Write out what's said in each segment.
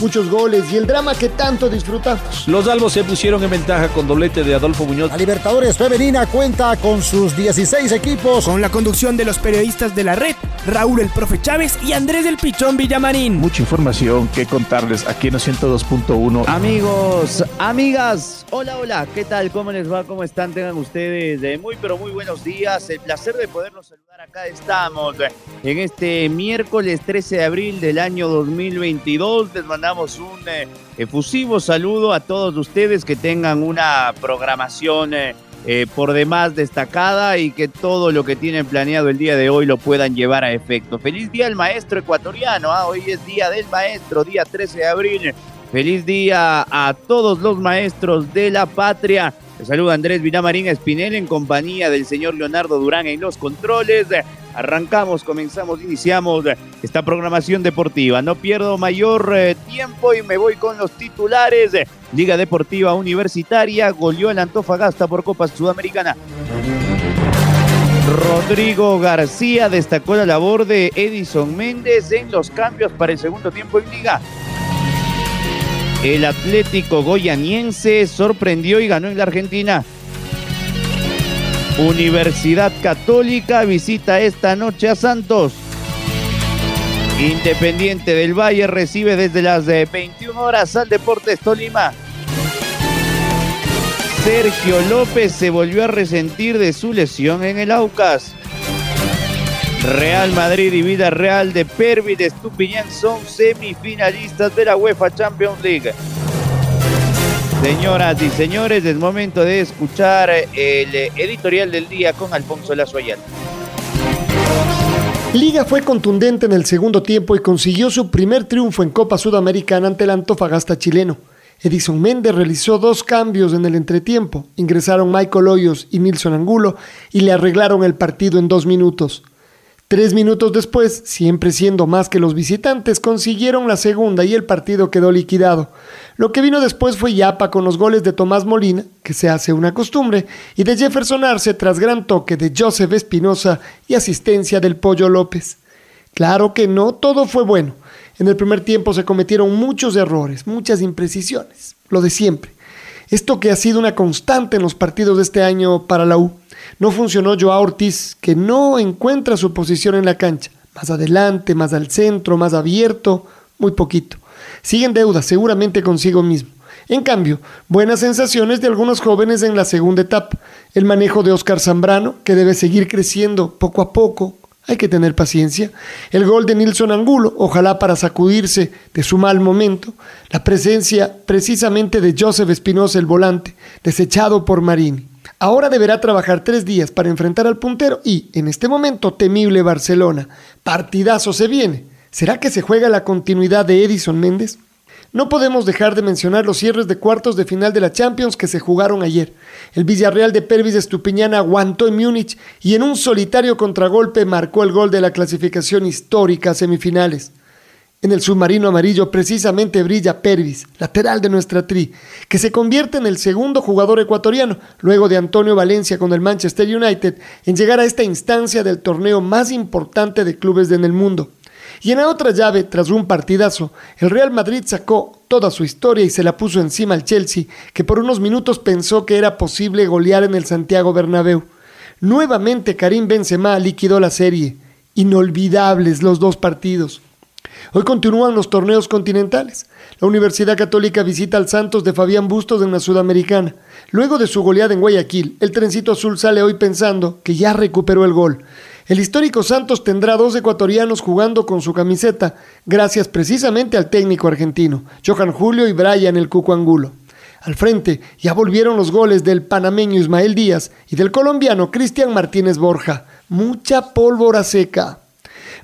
muchos goles y el drama que tanto disfrutamos. Los albos se pusieron en ventaja con doblete de Adolfo Muñoz. La Libertadores Femenina cuenta con sus 16 equipos. Con la conducción de los periodistas de la red, Raúl el Profe Chávez y Andrés del Pichón Villamarín. Mucha información que contarles aquí en 102.1. Amigos, amigas, hola, hola, ¿qué tal? ¿Cómo les va? ¿Cómo están? Tengan ustedes de muy, pero muy buenos días. El placer de poderlos saludar. Acá estamos en este miércoles 13 de abril del año 2022. Les mandamos damos un eh, efusivo saludo a todos ustedes que tengan una programación eh, eh, por demás destacada y que todo lo que tienen planeado el día de hoy lo puedan llevar a efecto. Feliz día al maestro ecuatoriano, ¿ah? hoy es día del maestro, día 13 de abril. Feliz día a todos los maestros de la patria. Les saluda Andrés Vinamarín Espinel en compañía del señor Leonardo Durán en los controles. Arrancamos, comenzamos, iniciamos esta programación deportiva. No pierdo mayor eh, tiempo y me voy con los titulares. Liga Deportiva Universitaria goleó el Antofagasta por Copa Sudamericana. Rodrigo García destacó la labor de Edison Méndez en los cambios para el segundo tiempo en Liga. El Atlético Goyaniense sorprendió y ganó en la Argentina. Universidad Católica visita esta noche a Santos. Independiente del Valle recibe desde las 21 horas al Deportes Tolima. Sergio López se volvió a resentir de su lesión en el Aucas. Real Madrid y Vida Real de Pervis de Estupiñán son semifinalistas de la UEFA Champions League. Señoras y señores, es momento de escuchar el editorial del día con Alfonso Lazo Liga fue contundente en el segundo tiempo y consiguió su primer triunfo en Copa Sudamericana ante el Antofagasta chileno. Edison Méndez realizó dos cambios en el entretiempo. Ingresaron Michael Hoyos y Nilson Angulo y le arreglaron el partido en dos minutos. Tres minutos después, siempre siendo más que los visitantes, consiguieron la segunda y el partido quedó liquidado. Lo que vino después fue Yapa con los goles de Tomás Molina, que se hace una costumbre, y de Jefferson Arce tras gran toque de Joseph Espinosa y asistencia del Pollo López. Claro que no todo fue bueno. En el primer tiempo se cometieron muchos errores, muchas imprecisiones, lo de siempre. Esto que ha sido una constante en los partidos de este año para la U. No funcionó Joao Ortiz, que no encuentra su posición en la cancha. Más adelante, más al centro, más abierto, muy poquito. Sigue en deuda, seguramente consigo mismo. En cambio, buenas sensaciones de algunos jóvenes en la segunda etapa. El manejo de Oscar Zambrano, que debe seguir creciendo poco a poco. Hay que tener paciencia. El gol de Nilson Angulo, ojalá para sacudirse de su mal momento. La presencia precisamente de Joseph Espinosa, el volante, desechado por Marini. Ahora deberá trabajar tres días para enfrentar al puntero y, en este momento, temible Barcelona. Partidazo se viene. ¿Será que se juega la continuidad de Edison Méndez? No podemos dejar de mencionar los cierres de cuartos de final de la Champions que se jugaron ayer. El Villarreal de Pervis de Estupiñán aguantó en Múnich y en un solitario contragolpe marcó el gol de la clasificación histórica a semifinales. En el submarino amarillo precisamente brilla Pervis, lateral de nuestra tri, que se convierte en el segundo jugador ecuatoriano, luego de Antonio Valencia con el Manchester United, en llegar a esta instancia del torneo más importante de clubes en el mundo. Y en la otra llave, tras un partidazo, el Real Madrid sacó toda su historia y se la puso encima al Chelsea, que por unos minutos pensó que era posible golear en el Santiago Bernabéu. Nuevamente Karim Benzema liquidó la serie. Inolvidables los dos partidos. Hoy continúan los torneos continentales. La Universidad Católica visita al Santos de Fabián Bustos en la Sudamericana. Luego de su goleada en Guayaquil, el trencito azul sale hoy pensando que ya recuperó el gol. El histórico Santos tendrá dos ecuatorianos jugando con su camiseta, gracias precisamente al técnico argentino, Johan Julio y Brian el Cuco Angulo. Al frente ya volvieron los goles del panameño Ismael Díaz y del colombiano Cristian Martínez Borja. Mucha pólvora seca.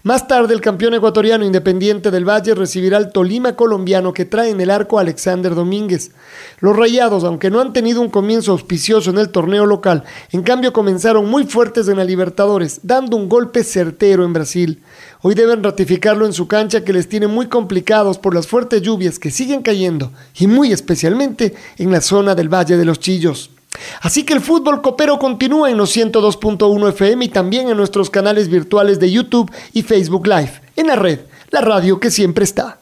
Más tarde, el campeón ecuatoriano Independiente del Valle recibirá al Tolima colombiano que trae en el arco a Alexander Domínguez. Los Rayados, aunque no han tenido un comienzo auspicioso en el torneo local, en cambio comenzaron muy fuertes en la Libertadores, dando un golpe certero en Brasil. Hoy deben ratificarlo en su cancha que les tiene muy complicados por las fuertes lluvias que siguen cayendo y muy especialmente en la zona del Valle de los Chillos. Así que el fútbol copero continúa en los 102.1 FM y también en nuestros canales virtuales de YouTube y Facebook Live. En la red, la radio que siempre está.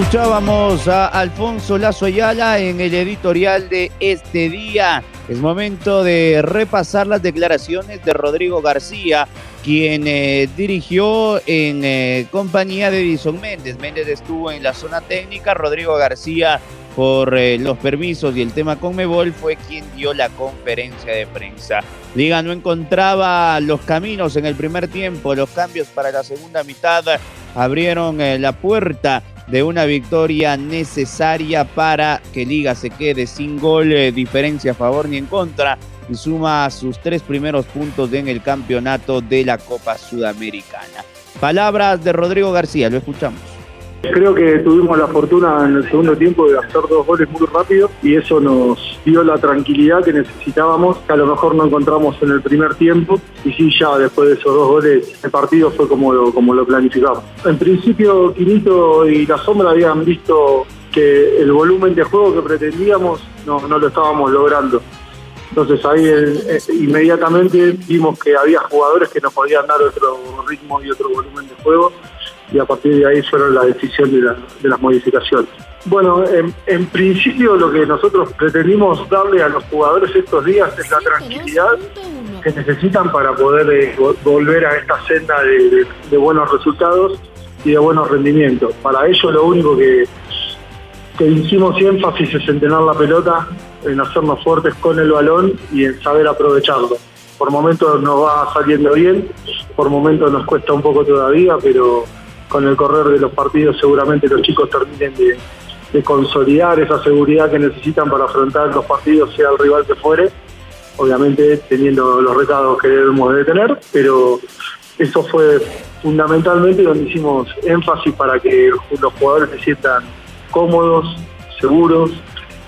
Escuchábamos a Alfonso Lazo Ayala en el editorial de este día. Es momento de repasar las declaraciones de Rodrigo García, quien eh, dirigió en eh, compañía de Edison Méndez. Méndez estuvo en la zona técnica, Rodrigo García por eh, los permisos y el tema con Mebol fue quien dio la conferencia de prensa. Liga no encontraba los caminos en el primer tiempo, los cambios para la segunda mitad abrieron la puerta de una victoria necesaria para que Liga se quede sin gol, eh, diferencia a favor ni en contra, y suma sus tres primeros puntos en el campeonato de la Copa Sudamericana. Palabras de Rodrigo García, lo escuchamos. Creo que tuvimos la fortuna en el segundo tiempo de hacer dos goles muy rápido y eso nos dio la tranquilidad que necesitábamos, que a lo mejor no encontramos en el primer tiempo y sí ya después de esos dos goles el partido fue como lo, como lo planificamos. En principio Quinito y La Sombra habían visto que el volumen de juego que pretendíamos no, no lo estábamos logrando. Entonces ahí eh, inmediatamente vimos que había jugadores que nos podían dar otro ritmo y otro volumen de juego y a partir de ahí fueron la decisión de, las modificaciones. Bueno, en, principio lo que nosotros pretendimos darle a los jugadores estos días es la tranquilidad que necesitan para poder eh, volver a esta senda de, buenos resultados y de buenos rendimientos. Para ello lo único que, que hicimos énfasis es en tener la pelota, en hacernos fuertes con el balón y en saber aprovecharlo. Por momentos nos va saliendo bien, por momentos nos cuesta un poco todavía, pero con el correr de los partidos seguramente los chicos terminen de, consolidar esa seguridad que necesitan para afrontar los partidos, sea el rival que fuere, obviamente teniendo los recados que debemos de tener, pero eso fue fundamentalmente donde hicimos énfasis para que los jugadores se sientan cómodos, seguros,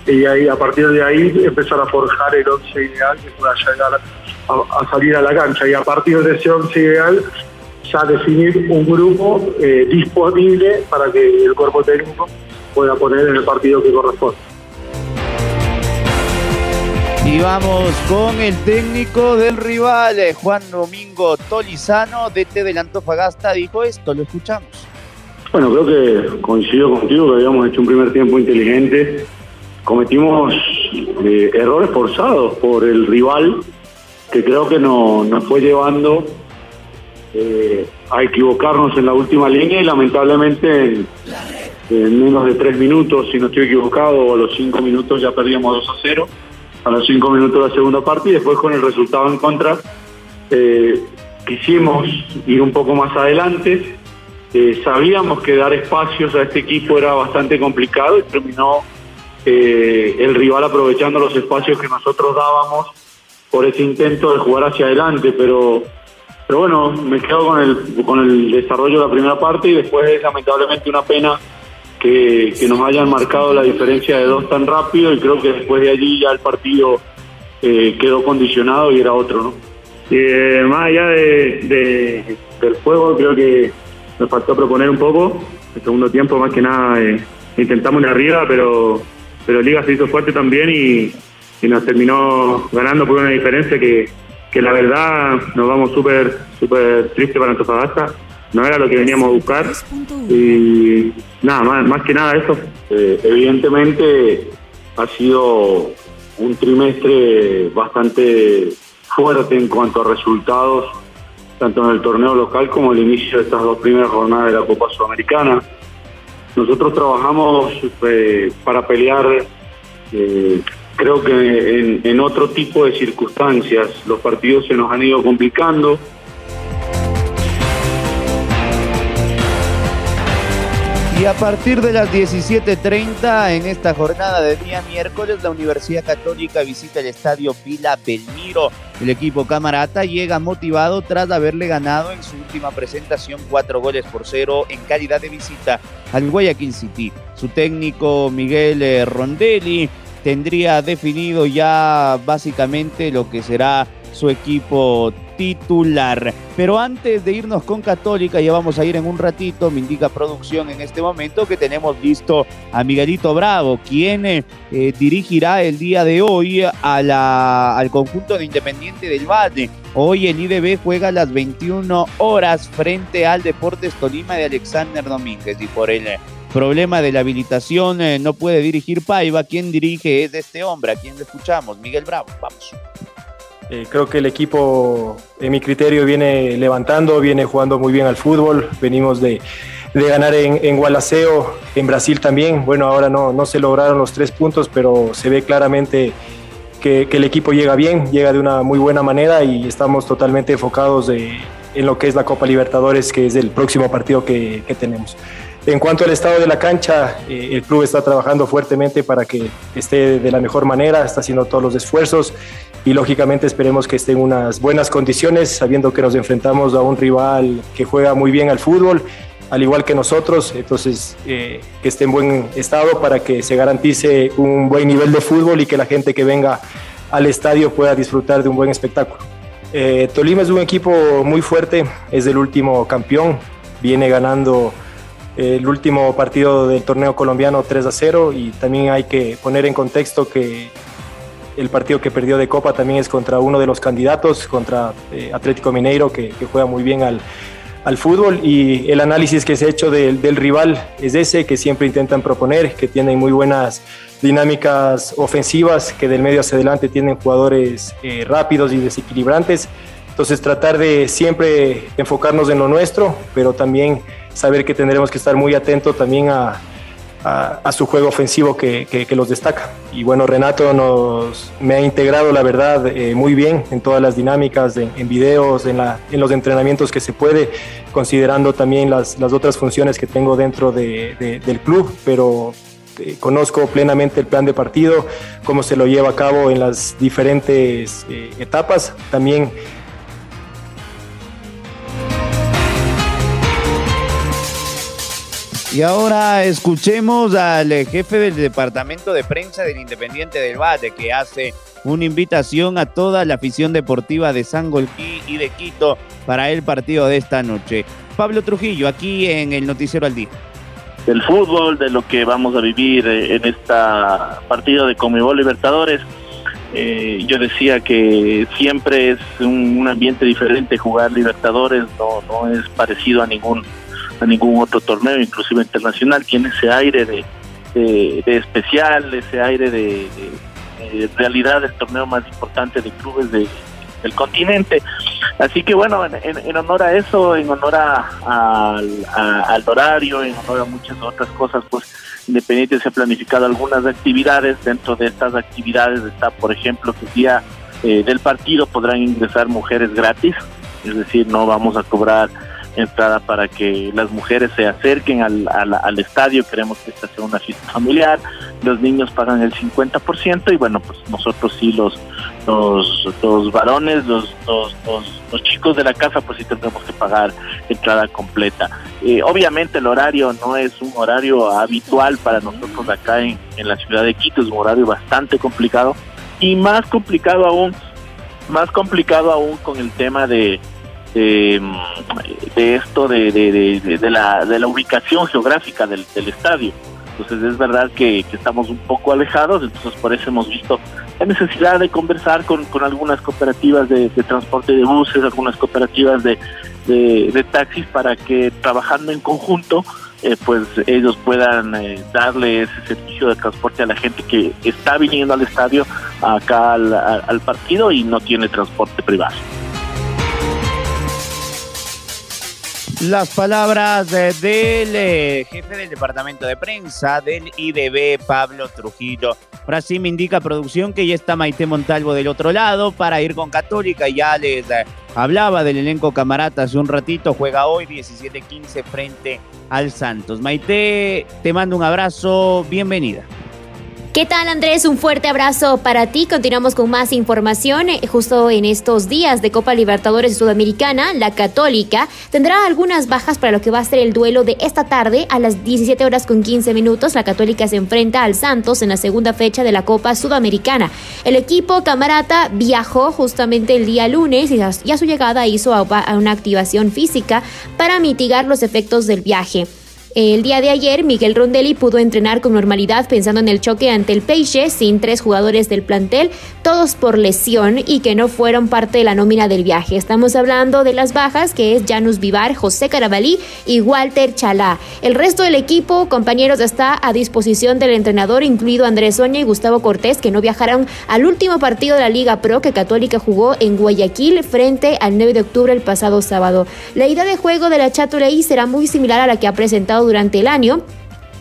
y ahí a partir de ahí empezar a forjar el once ideal que pueda llegar a, a salir a la cancha. Y a partir de ese once ideal ya definir un grupo eh, disponible para que el cuerpo técnico pueda poner en el partido que corresponde. Y vamos con el técnico del rival, eh, Juan Domingo Tolizano, DT del Antofagasta, dijo esto, lo escuchamos. Bueno, creo que coincido contigo que habíamos hecho un primer tiempo inteligente. Cometimos eh, errores forzados por el rival, que creo que nos fue llevando eh, a equivocarnos en la última línea y lamentablemente en, menos de tres minutos, si no estoy equivocado, a los cinco minutos ya perdíamos 2 a 0, a los cinco minutos de la segunda parte y después con el resultado en contra eh, quisimos ir un poco más adelante. Eh, sabíamos que dar espacios a este equipo era bastante complicado y terminó el rival aprovechando los espacios que nosotros dábamos por ese intento de jugar hacia adelante, pero pero bueno, me quedo con el, con el desarrollo de la primera parte y después es lamentablemente una pena que, nos hayan marcado la diferencia de dos tan rápido y creo que después de allí ya el partido eh, quedó condicionado y era otro, ¿no? Eh, más allá de, del juego, creo que nos faltó proponer un poco. El segundo tiempo, más que nada, eh, intentamos ir arriba, pero, pero Liga se hizo fuerte también y, y nos terminó ganando por una diferencia que, que la verdad nos vamos súper súper tristes para Antofagasta. No era lo que veníamos a buscar. Y nada, más, más que nada eso. Eh, evidentemente ha sido un trimestre bastante fuerte en cuanto a resultados, tanto en el torneo local como el inicio de estas dos primeras jornadas de la Copa Sudamericana. Nosotros trabajamos eh, para pelear eh, Creo que en, otro tipo de circunstancias los partidos se nos han ido complicando. Y a partir de las 17.30 en esta jornada de día miércoles, la Universidad Católica visita el estadio Vila Belmiro. El equipo camarata llega motivado tras haberle ganado en su última presentación cuatro goles por cero en calidad de visita al Guayaquil City. Su técnico Miguel eh, Rondelli tendría definido ya básicamente lo que será su equipo titular. Pero antes de irnos con Católica, ya vamos a ir en un ratito, me indica producción en este momento que tenemos listo a Miguelito Bravo, quien eh, dirigirá el día de hoy al conjunto de Independiente del Valle. Hoy el IDB juega a las 21 horas frente al Deportes Tolima de Alexander Domínguez y por el problema de la habilitación eh, no puede dirigir Paiva. Quien dirige es este hombre, a quien le escuchamos, Miguel Bravo. Vamos. Eh, creo que el equipo, en mi criterio, viene levantando, viene jugando muy bien al fútbol. Venimos de, de ganar en, en Gualaceo, en Brasil también. Bueno, ahora no, no se lograron los tres puntos, pero se ve claramente que, el equipo llega bien, llega de una muy buena manera y estamos totalmente enfocados de, en lo que es la Copa Libertadores, que es el próximo partido que tenemos. En cuanto al estado de la cancha, eh, el club está trabajando fuertemente para que esté de la mejor manera, está haciendo todos los esfuerzos y lógicamente esperemos que esté en unas buenas condiciones, sabiendo que nos enfrentamos a un rival que juega muy bien al fútbol, al igual que nosotros, entonces eh, que esté en buen estado para que se garantice un buen nivel de fútbol y que la gente que venga al estadio pueda disfrutar de un buen espectáculo. Eh, Tolima es un equipo muy fuerte, es el último campeón, viene ganando el último partido del torneo colombiano 3 a 0 y también hay que poner en contexto que el partido que perdió de Copa también es contra uno de los candidatos, contra eh, Atlético Mineiro, que, que, juega muy bien al, al, fútbol. Y el análisis que se ha hecho del, del, rival es ese, que siempre intentan proponer, que tienen muy buenas dinámicas ofensivas, que del medio hacia adelante tienen jugadores eh, rápidos y desequilibrantes. Entonces tratar de siempre enfocarnos en lo nuestro, pero también saber que tendremos que estar muy atentos también a, a, su juego ofensivo que, que, los destaca. Y bueno, Renato nos, me ha integrado, la verdad, eh, muy bien en todas las dinámicas, en videos, en, la, en, los entrenamientos que se puede, considerando también las, las otras funciones que tengo dentro de, de, del club, pero eh, conozco plenamente el plan de partido, cómo se lo lleva a cabo en las diferentes eh, etapas. También Y ahora escuchemos al jefe del departamento de prensa del Independiente del Valle que hace una invitación a toda la afición deportiva de Sangolquí y de Quito para el partido de esta noche. Pablo Trujillo, aquí en el Noticiero al Día. Del fútbol, de lo que vamos a vivir en esta partido de Comebol Libertadores. Eh, yo decía que siempre es un, un, ambiente diferente jugar Libertadores, no, no es parecido a ningún a ningún otro torneo, inclusive internacional, tiene ese aire de, de, especial, ese aire de, realidad del torneo más importante de clubes de, del continente. Así que bueno, en, en, honor a eso, en honor a, al horario, en honor a muchas otras cosas, pues Independiente se ha planificado algunas actividades. Dentro de estas actividades está, por ejemplo, que día eh, del partido podrán ingresar mujeres gratis, es decir, no vamos a cobrar entrada para que las mujeres se acerquen al, al, estadio, queremos que esta sea una fiesta familiar, los niños pagan el 50% y bueno, pues nosotros sí los los, los varones, los, los, los, los chicos de la casa pues sí tendremos que pagar entrada completa. Eh, obviamente el horario no es un horario habitual para nosotros acá en, en la ciudad de Quito, es un horario bastante complicado. Y más complicado aún, más complicado aún con el tema de de, de esto de, la, de la ubicación geográfica del, estadio. Entonces es verdad que, estamos un poco alejados, entonces por eso hemos visto la necesidad de conversar con, algunas cooperativas de, transporte de buses, algunas cooperativas de, de, taxis para que trabajando en conjunto eh, pues ellos puedan eh, darle ese servicio de transporte a la gente que está viniendo al estadio acá al partido y no tiene transporte privado. Las palabras del eh, jefe del departamento de prensa del IDB, Pablo Trujillo. Ahora sí me indica producción que ya está Maite Montalvo del otro lado para ir con Católica. Ya les eh, hablaba del elenco camarata hace un ratito. Juega hoy 17-15 frente al Santos. Maite, te mando un abrazo. Bienvenida. ¿Qué tal Andrés? Un fuerte abrazo para ti. Continuamos con más información. Eh, justo en estos días de Copa Libertadores Sudamericana, la Católica tendrá algunas bajas para lo que va a ser el duelo de esta tarde a las 17 horas con 15 minutos. La Católica se enfrenta al Santos en la segunda fecha de la Copa Sudamericana. El equipo camarata viajó justamente el día lunes y a su llegada hizo una activación física para mitigar los efectos del viaje. El día de ayer, Miguel Rondelli pudo entrenar con normalidad pensando en el choque ante el Peixe, sin tres jugadores del plantel, todos por lesión y que no fueron parte de la nómina del viaje. Estamos hablando de las bajas, que es Janus Vivar, José Carabalí y Walter Chalá. El resto del equipo, compañeros, está a disposición del entrenador, incluido Andrés Oña y Gustavo Cortés, que no viajaron al último partido de la Liga Pro que Católica jugó en Guayaquil frente al 9 de octubre el pasado sábado. La idea de juego de la Chatuleí será muy similar a la que ha presentado durante el año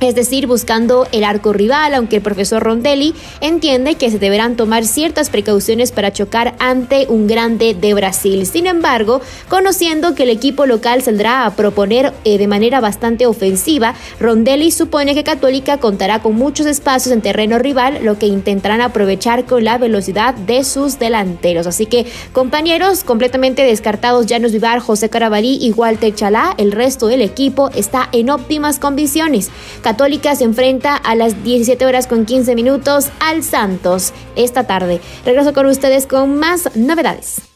es decir, buscando el arco rival, aunque el profesor Rondelli entiende que se deberán tomar ciertas precauciones para chocar ante un grande de Brasil. Sin embargo, conociendo que el equipo local saldrá a proponer eh, de manera bastante ofensiva, Rondelli supone que Católica contará con muchos espacios en terreno rival, lo que intentarán aprovechar con la velocidad de sus delanteros. Así que, compañeros, completamente descartados Janos Vivar, José Carabalí y Walter Chalá, el resto del equipo está en óptimas condiciones. Católica se enfrenta a las 17 horas con 15 minutos al Santos esta tarde. Regreso con ustedes con más novedades.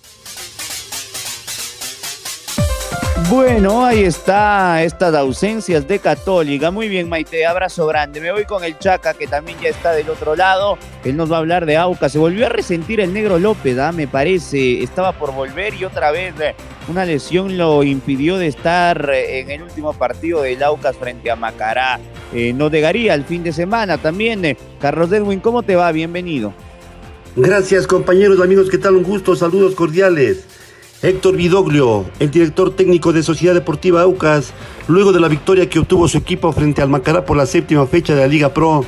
Bueno, ahí está estas ausencias de Católica. Muy bien, Maite, abrazo grande. Me voy con el Chaca, que también ya está del otro lado. Él nos va a hablar de Auca. Se volvió a resentir el negro López, ¿ah? me parece. Estaba por volver y otra vez eh, una lesión lo impidió de estar eh, en el último partido del Aucas frente a Macará eh, nos llegaría el fin de semana también. Eh, Carlos Edwin, ¿cómo te va? Bienvenido. Gracias compañeros, amigos, ¿qué tal? Un gusto, saludos cordiales. Héctor Vidoglio, el director técnico de Sociedad Deportiva Aucas, luego de la victoria que obtuvo su equipo frente al Macará por la séptima fecha de la Liga Pro,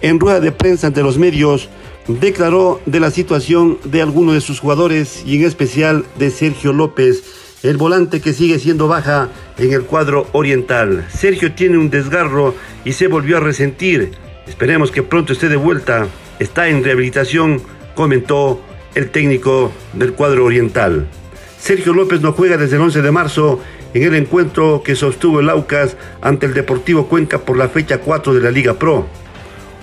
en rueda de prensa ante los medios, declaró de la situación de algunos de sus jugadores y en especial de Sergio López, el volante que sigue siendo baja en el cuadro oriental. Sergio tiene un desgarro y se volvió a resentir. Esperemos que pronto esté de vuelta. Está en rehabilitación, comentó el técnico del cuadro oriental. Sergio López no juega desde el 11 de marzo en el encuentro que sostuvo el Aucas ante el Deportivo Cuenca por la fecha 4 de la Liga Pro.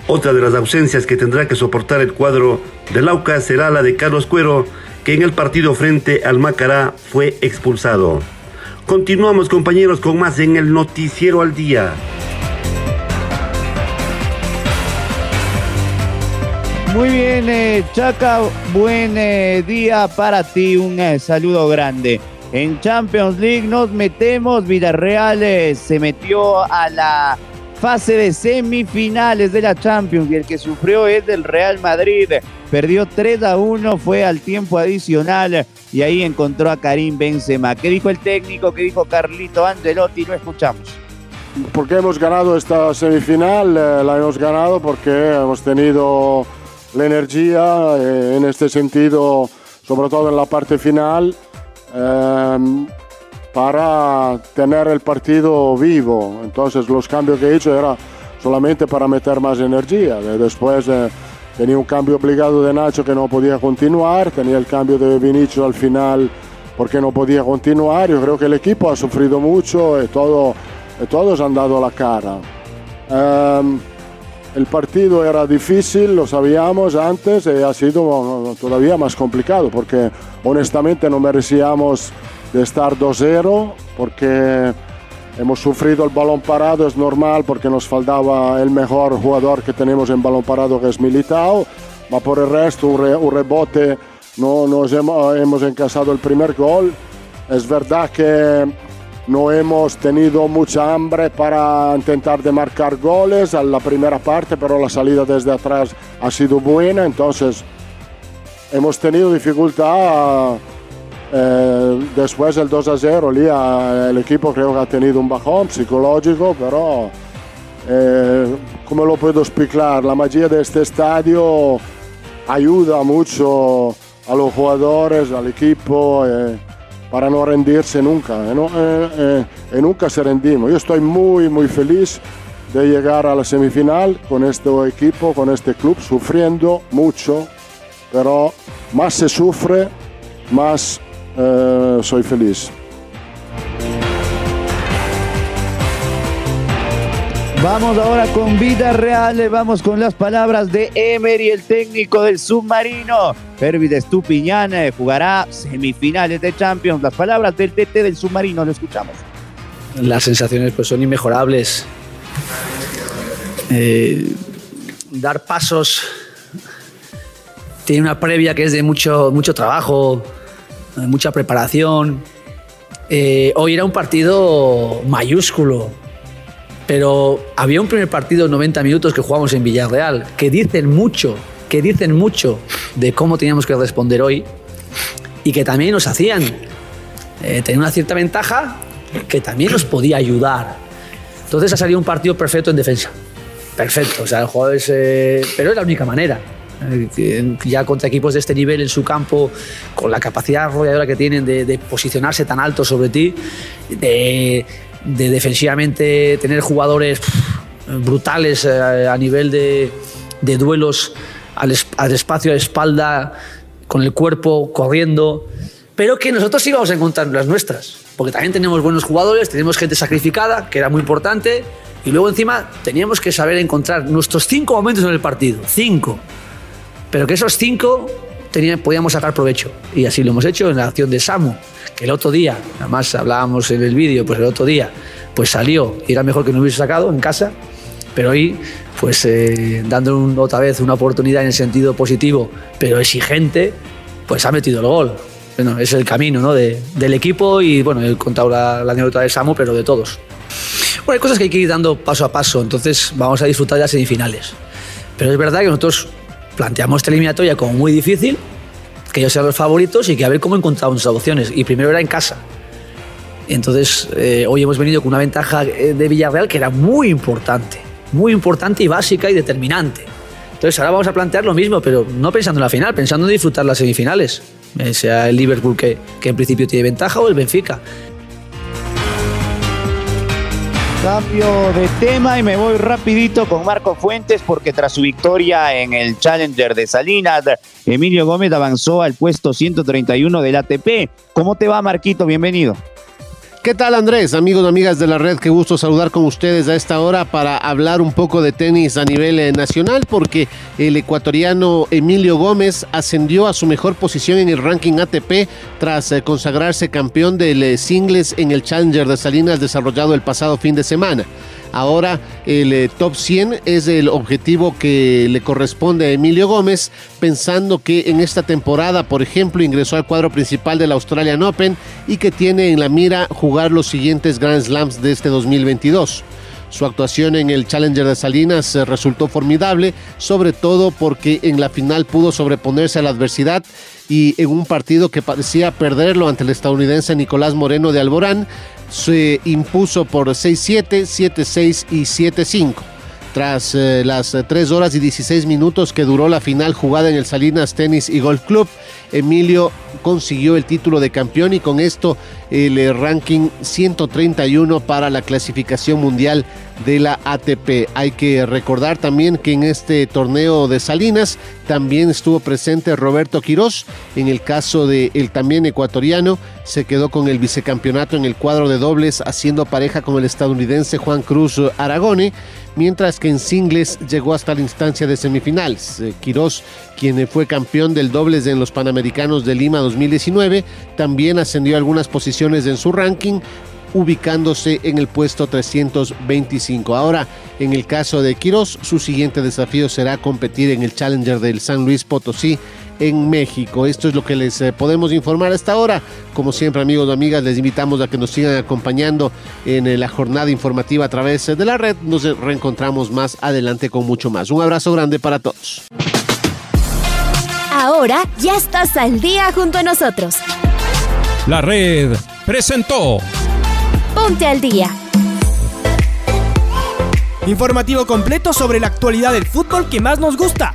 Otra de las ausencias que tendrá que soportar el cuadro del Aucas será la de Carlos Cuero, que en el partido frente al Macará fue expulsado. Continuamos compañeros con más en el noticiero al día. Muy bien, eh, Chaca, buen eh, día para ti, un eh, saludo grande. En Champions League nos metemos, Villarreal se metió a la fase de semifinales de la Champions y el que sufrió es del Real Madrid. Perdió 3 a 1, fue al tiempo adicional y ahí encontró a Karim Benzema. ¿Qué dijo el técnico? ¿Qué dijo Carlito Angelotti? Lo escuchamos. Porque hemos ganado esta semifinal, la hemos ganado porque hemos tenido la energía eh, en este sentido, sobre todo en la parte final. Eh, para tener el partido vivo. Entonces los cambios que he hecho era solamente para meter más energía. Después eh, tenía un cambio obligado de Nacho que no podía continuar, tenía el cambio de Vinicius al final porque no podía continuar. Yo creo que el equipo ha sufrido mucho y, todo, todos han dado la cara. Em, el partido era difícil, lo sabíamos antes y ha sido todavía más complicado porque honestamente no merecíamos de estar 2-0 porque hemos sufrido el balón parado, es normal porque nos faltaba el mejor jugador que tenemos en balón parado que es Militao, ma por el resto un, rebote, no nos hemos, hemos encasado el primer gol. Es verdad que no hemos tenido mucha hambre para intentar de marcar goles en la primera parte, pero la salida desde atrás ha sido buena, entonces hemos tenido dificultad Eh, después del 2 a 0, lì el equipo creo que ha tenido un bajón psicológico, pero eh, como lo puedo explicar, la magia de este estadio ayuda mucho a los jugadores, al equipo, eh, para no rendirse nunca. eh, no- eh, eh, nunca se rendimos. Yo estoy muy, muy feliz de llegar a la semifinal con este equipo, con este club, sufriendo mucho, pero más se sufre, más soy feliz. Vamos ahora con vida real, vamos con las palabras de Emery, el técnico del submarino. Pervis Estupiñán eh, jugará semifinales de Champions. Las palabras del TT del submarino, lo escuchamos. Las sensaciones pues son inmejorables. Eh, dar pasos tiene una previa que es de mucho, mucho trabajo, eh, mucha preparación. Eh, hoy era un partido mayúsculo, pero había un primer partido de 90 minutos que jugamos en Villarreal, que dicen mucho, que dicen mucho de cómo teníamos que responder hoy y que también nos hacían eh, tener una cierta ventaja que también nos podía ayudar. Entonces ha salido un partido perfecto en defensa. Perfecto, o sea, el jugador es, eh, pero es la única manera. Eh, Ya contra equipos de este nivel en su campo, con la capacidad arrolladora que tienen de, de posicionarse tan alto sobre ti, de, de defensivamente tener jugadores brutales eh, a nivel de, duelos al, al espacio, a la espalda, con el cuerpo, corriendo, pero que nosotros íbamos a encontrar las nuestras, porque también tenemos buenos jugadores, tenemos gente sacrificada, que era muy importante, y luego encima teníamos que saber encontrar nuestros cinco momentos en el partido, cinco, pero que esos cinco tenían- podíamos sacar provecho, y así lo hemos hecho en la acción de Samu, que el otro día, además hablábamos en el vídeo, pues el otro día, pues salió y era mejor que no hubiese sacado en casa, pero hoy, pues eh, dando un- otra vez una oportunidad en el sentido positivo, pero exigente, pues ha metido el gol. Bueno, es el camino ¿no? de- del equipo y bueno, he contado la, la anécdota de Samu, pero de todos. Bueno, hay cosas que hay que ir dando paso a paso, entonces vamos a disfrutar de las semifinales. Pero es verdad que nosotros planteamos esta eliminatoria como muy difícil, que ellos sean los favoritos y que a ver cómo encontramos nuestras opciones. Y primero era en casa. Entonces, eh, hoy hemos venido con una ventaja eh, de Villarreal que era muy importante, muy importante y básica y determinante. Entonces, ahora vamos a plantear lo mismo, pero no pensando en la final, pensando en disfrutar las semifinales. Eh, sea el Liverpool que, que en principio tiene ventaja o el Benfica. Cambio de tema y me voy rapidito con Marco Fuentes porque tras su victoria en el Challenger de Salinas, Emilio Gómez avanzó al puesto 131 del ATP. ¿Cómo te va, Marquito? Bienvenido. ¿Qué tal Andrés? Amigos amigas de la red, qué gusto saludar con ustedes a esta hora para hablar un poco de tenis a nivel eh, nacional porque el ecuatoriano Emilio Gómez ascendió a su mejor posición en el ranking ATP tras eh, consagrarse campeón del eh, singles en el Challenger de Salinas desarrollado el pasado fin de semana. Ahora el eh, top 100 es el objetivo que le corresponde a Emilio Gómez, pensando que en esta temporada, por ejemplo, ingresó al cuadro principal del Australian Open y que tiene en la mira jugar los siguientes Grand Slams de este 2022. Su actuación en el Challenger de Salinas eh, resultó formidable, sobre todo porque en la final pudo sobreponerse a la adversidad y en un partido que parecía perderlo ante el estadounidense Nicolás Moreno de Alborán, se impuso por 6-7, 7-6 y 7-5. Tras eh, las eh, 3 horas y 16 minutos que duró la final jugada en el Salinas Tennis y Golf Club, Emilio consiguió el título de campeón y con esto el eh, ranking 131 para la clasificación mundial de la ATP. Hay que recordar también que en este torneo de Salinas también estuvo presente Roberto Quirós. En el caso del el también ecuatoriano, se quedó con el vicecampeonato en el cuadro de dobles, haciendo pareja con el estadounidense Juan Cruz Aragone, mientras que en singles llegó hasta la instancia de semifinales. Eh, Quirós, quien fue campeón del dobles en los Panamericanos de Lima 2019, también ascendió algunas posiciones en su ranking, ubicándose en el puesto 325. Ahora, en el caso de Quirós, su siguiente desafío será competir en el Challenger del San Luis Potosí en México. Esto es lo que les eh, podemos informar hasta ahora. Como siempre, amigos o amigas, les invitamos a que nos sigan acompañando en eh, la jornada informativa a través eh, de la red. Nos reencontramos más adelante con mucho más. Un abrazo grande para todos. Ahora ya estás al día junto a nosotros. La red presentó Ponte al día. Informativo completo sobre la actualidad del fútbol que más nos gusta,